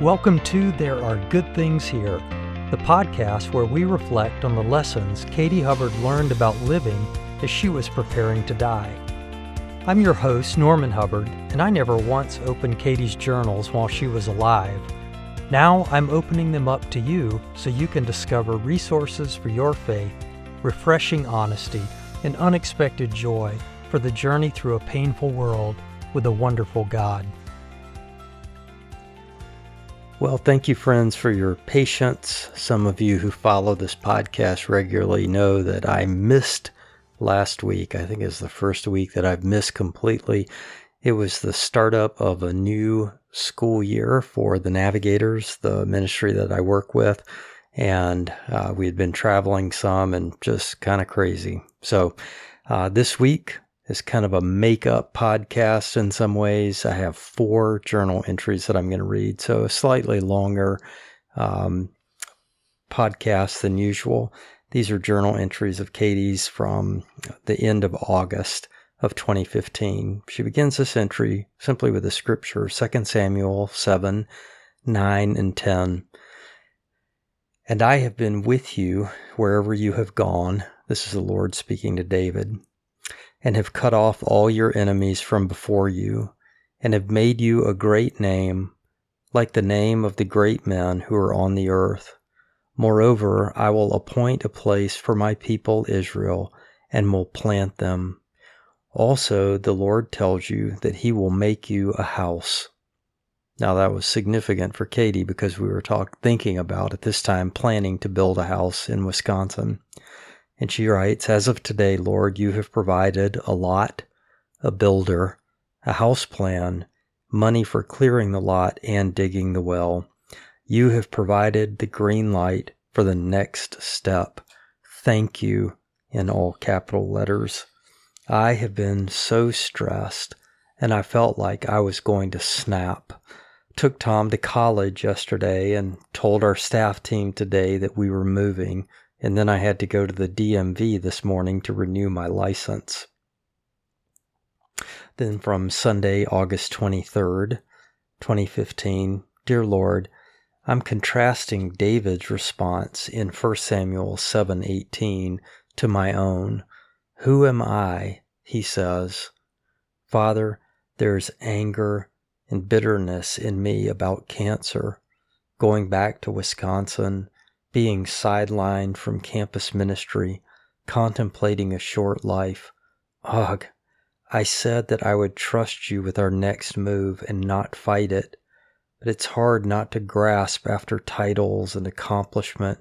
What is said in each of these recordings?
Welcome to There Are Good Things Here, the podcast where we reflect on the lessons Katie Hubbard learned about living as she was preparing to die. I'm your host, Norman Hubbard, and I never once opened Katie's journals while she was alive. Now I'm opening them up to you so you can discover resources for your faith, refreshing honesty, and unexpected joy for the journey through a painful world with a wonderful God. Well, thank you, friends, for your patience. Some of you who follow this podcast regularly know that I missed last week. I think is the first week that I've missed completely. It was the startup of a new school year for the Navigators, the ministry that I work with. And uh, we had been traveling some and just kind of crazy. So uh, this week, is kind of a makeup podcast in some ways. I have four journal entries that I'm going to read, so a slightly longer um, podcast than usual. These are journal entries of Katie's from the end of August of 2015. She begins this entry simply with the scripture 2 Samuel 7 9 and 10. And I have been with you wherever you have gone. This is the Lord speaking to David and have cut off all your enemies from before you, and have made you a great name, like the name of the great men who are on the earth. Moreover, I will appoint a place for my people Israel, and will plant them. Also, the Lord tells you that he will make you a house. Now that was significant for Katie because we were talk, thinking about at this time planning to build a house in Wisconsin. And she writes, As of today, Lord, you have provided a lot, a builder, a house plan, money for clearing the lot and digging the well. You have provided the green light for the next step. Thank you in all capital letters. I have been so stressed and I felt like I was going to snap. Took Tom to college yesterday and told our staff team today that we were moving and then I had to go to the DMV this morning to renew my license. Then from Sunday, August 23rd, 2015, Dear Lord, I'm contrasting David's response in 1 Samuel 7:18 to my own. Who am I? he says. Father, there's anger and bitterness in me about cancer. Going back to Wisconsin, being sidelined from campus ministry, contemplating a short life. Ugh, I said that I would trust you with our next move and not fight it, but it's hard not to grasp after titles and accomplishment.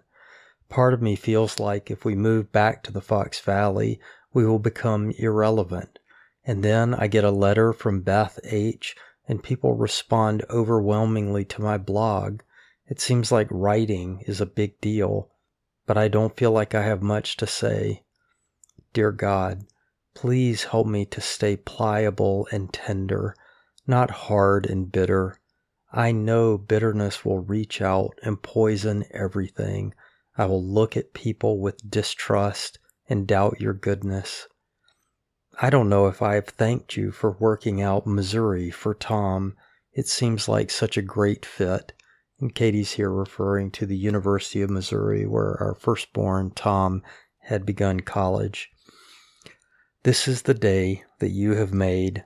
Part of me feels like if we move back to the Fox Valley, we will become irrelevant. And then I get a letter from Beth H., and people respond overwhelmingly to my blog it seems like writing is a big deal, but I don't feel like I have much to say. Dear God, please help me to stay pliable and tender, not hard and bitter. I know bitterness will reach out and poison everything. I will look at people with distrust and doubt your goodness. I don't know if I have thanked you for working out Missouri for Tom. It seems like such a great fit. And Katie's here referring to the University of Missouri, where our firstborn, Tom, had begun college. This is the day that you have made.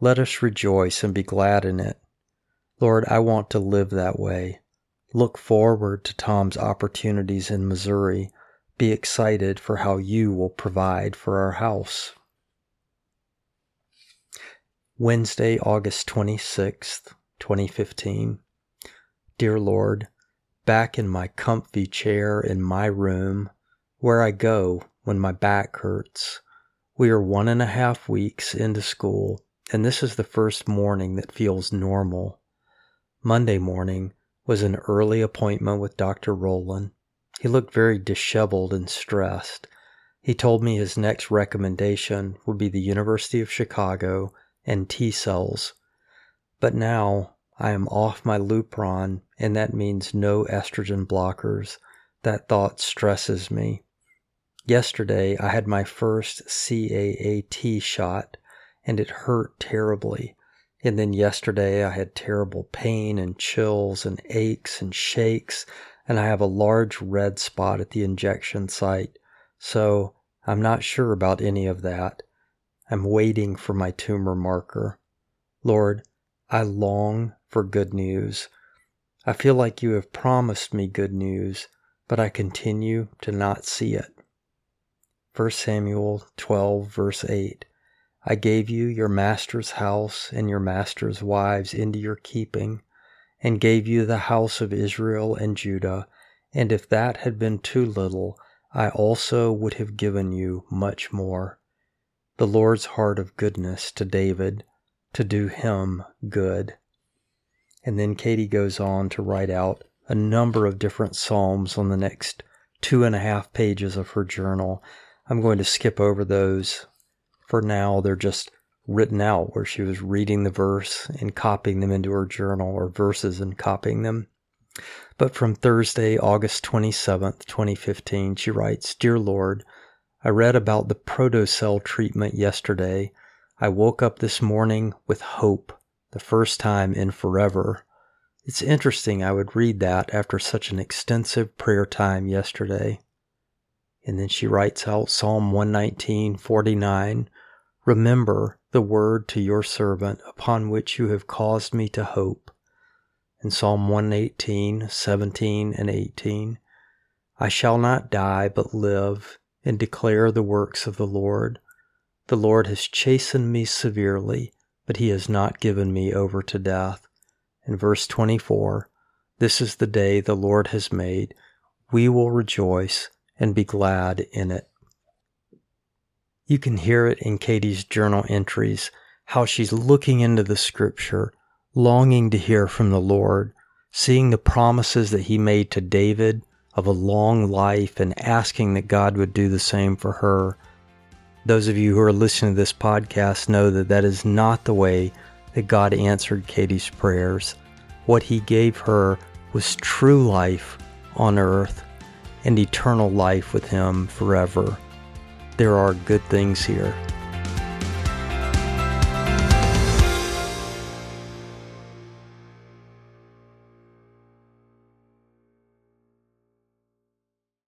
Let us rejoice and be glad in it. Lord, I want to live that way. Look forward to Tom's opportunities in Missouri. Be excited for how you will provide for our house. Wednesday, August 26th, 2015. Dear Lord, back in my comfy chair in my room, where I go when my back hurts. We are one and a half weeks into school, and this is the first morning that feels normal. Monday morning was an early appointment with Dr. Rowland. He looked very disheveled and stressed. He told me his next recommendation would be the University of Chicago and T cells. But now I am off my Lupron, and that means no estrogen blockers. That thought stresses me. Yesterday, I had my first CAAT shot and it hurt terribly. And then yesterday, I had terrible pain and chills and aches and shakes, and I have a large red spot at the injection site. So I'm not sure about any of that. I'm waiting for my tumor marker. Lord, I long for good news. I feel like you have promised me good news, but I continue to not see it. 1 Samuel 12, verse 8 I gave you your master's house and your master's wives into your keeping, and gave you the house of Israel and Judah, and if that had been too little, I also would have given you much more. The Lord's heart of goodness to David, to do him good. And then Katie goes on to write out a number of different Psalms on the next two and a half pages of her journal I'm going to skip over those for now. They're just written out where she was reading the verse and copying them into her journal or verses and copying them. But from Thursday, August 27th, 2015, she writes Dear Lord, I read about the Protocel treatment yesterday. I woke up this morning with hope, the first time in forever. It's interesting I would read that after such an extensive prayer time yesterday. And then she writes out Psalm 119, 49. Remember the word to your servant upon which you have caused me to hope. And Psalm 118, 17 and 18. I shall not die but live and declare the works of the Lord. The Lord has chastened me severely, but he has not given me over to death. In verse 24. This is the day the Lord has made. We will rejoice and be glad in it. You can hear it in Katie's journal entries, how she's looking into the scripture, longing to hear from the Lord, seeing the promises that he made to David of a long life and asking that God would do the same for her. Those of you who are listening to this podcast know that that is not the way that God answered Katie's prayers. What he gave her was true life on earth and eternal life with Him forever. There are good things here.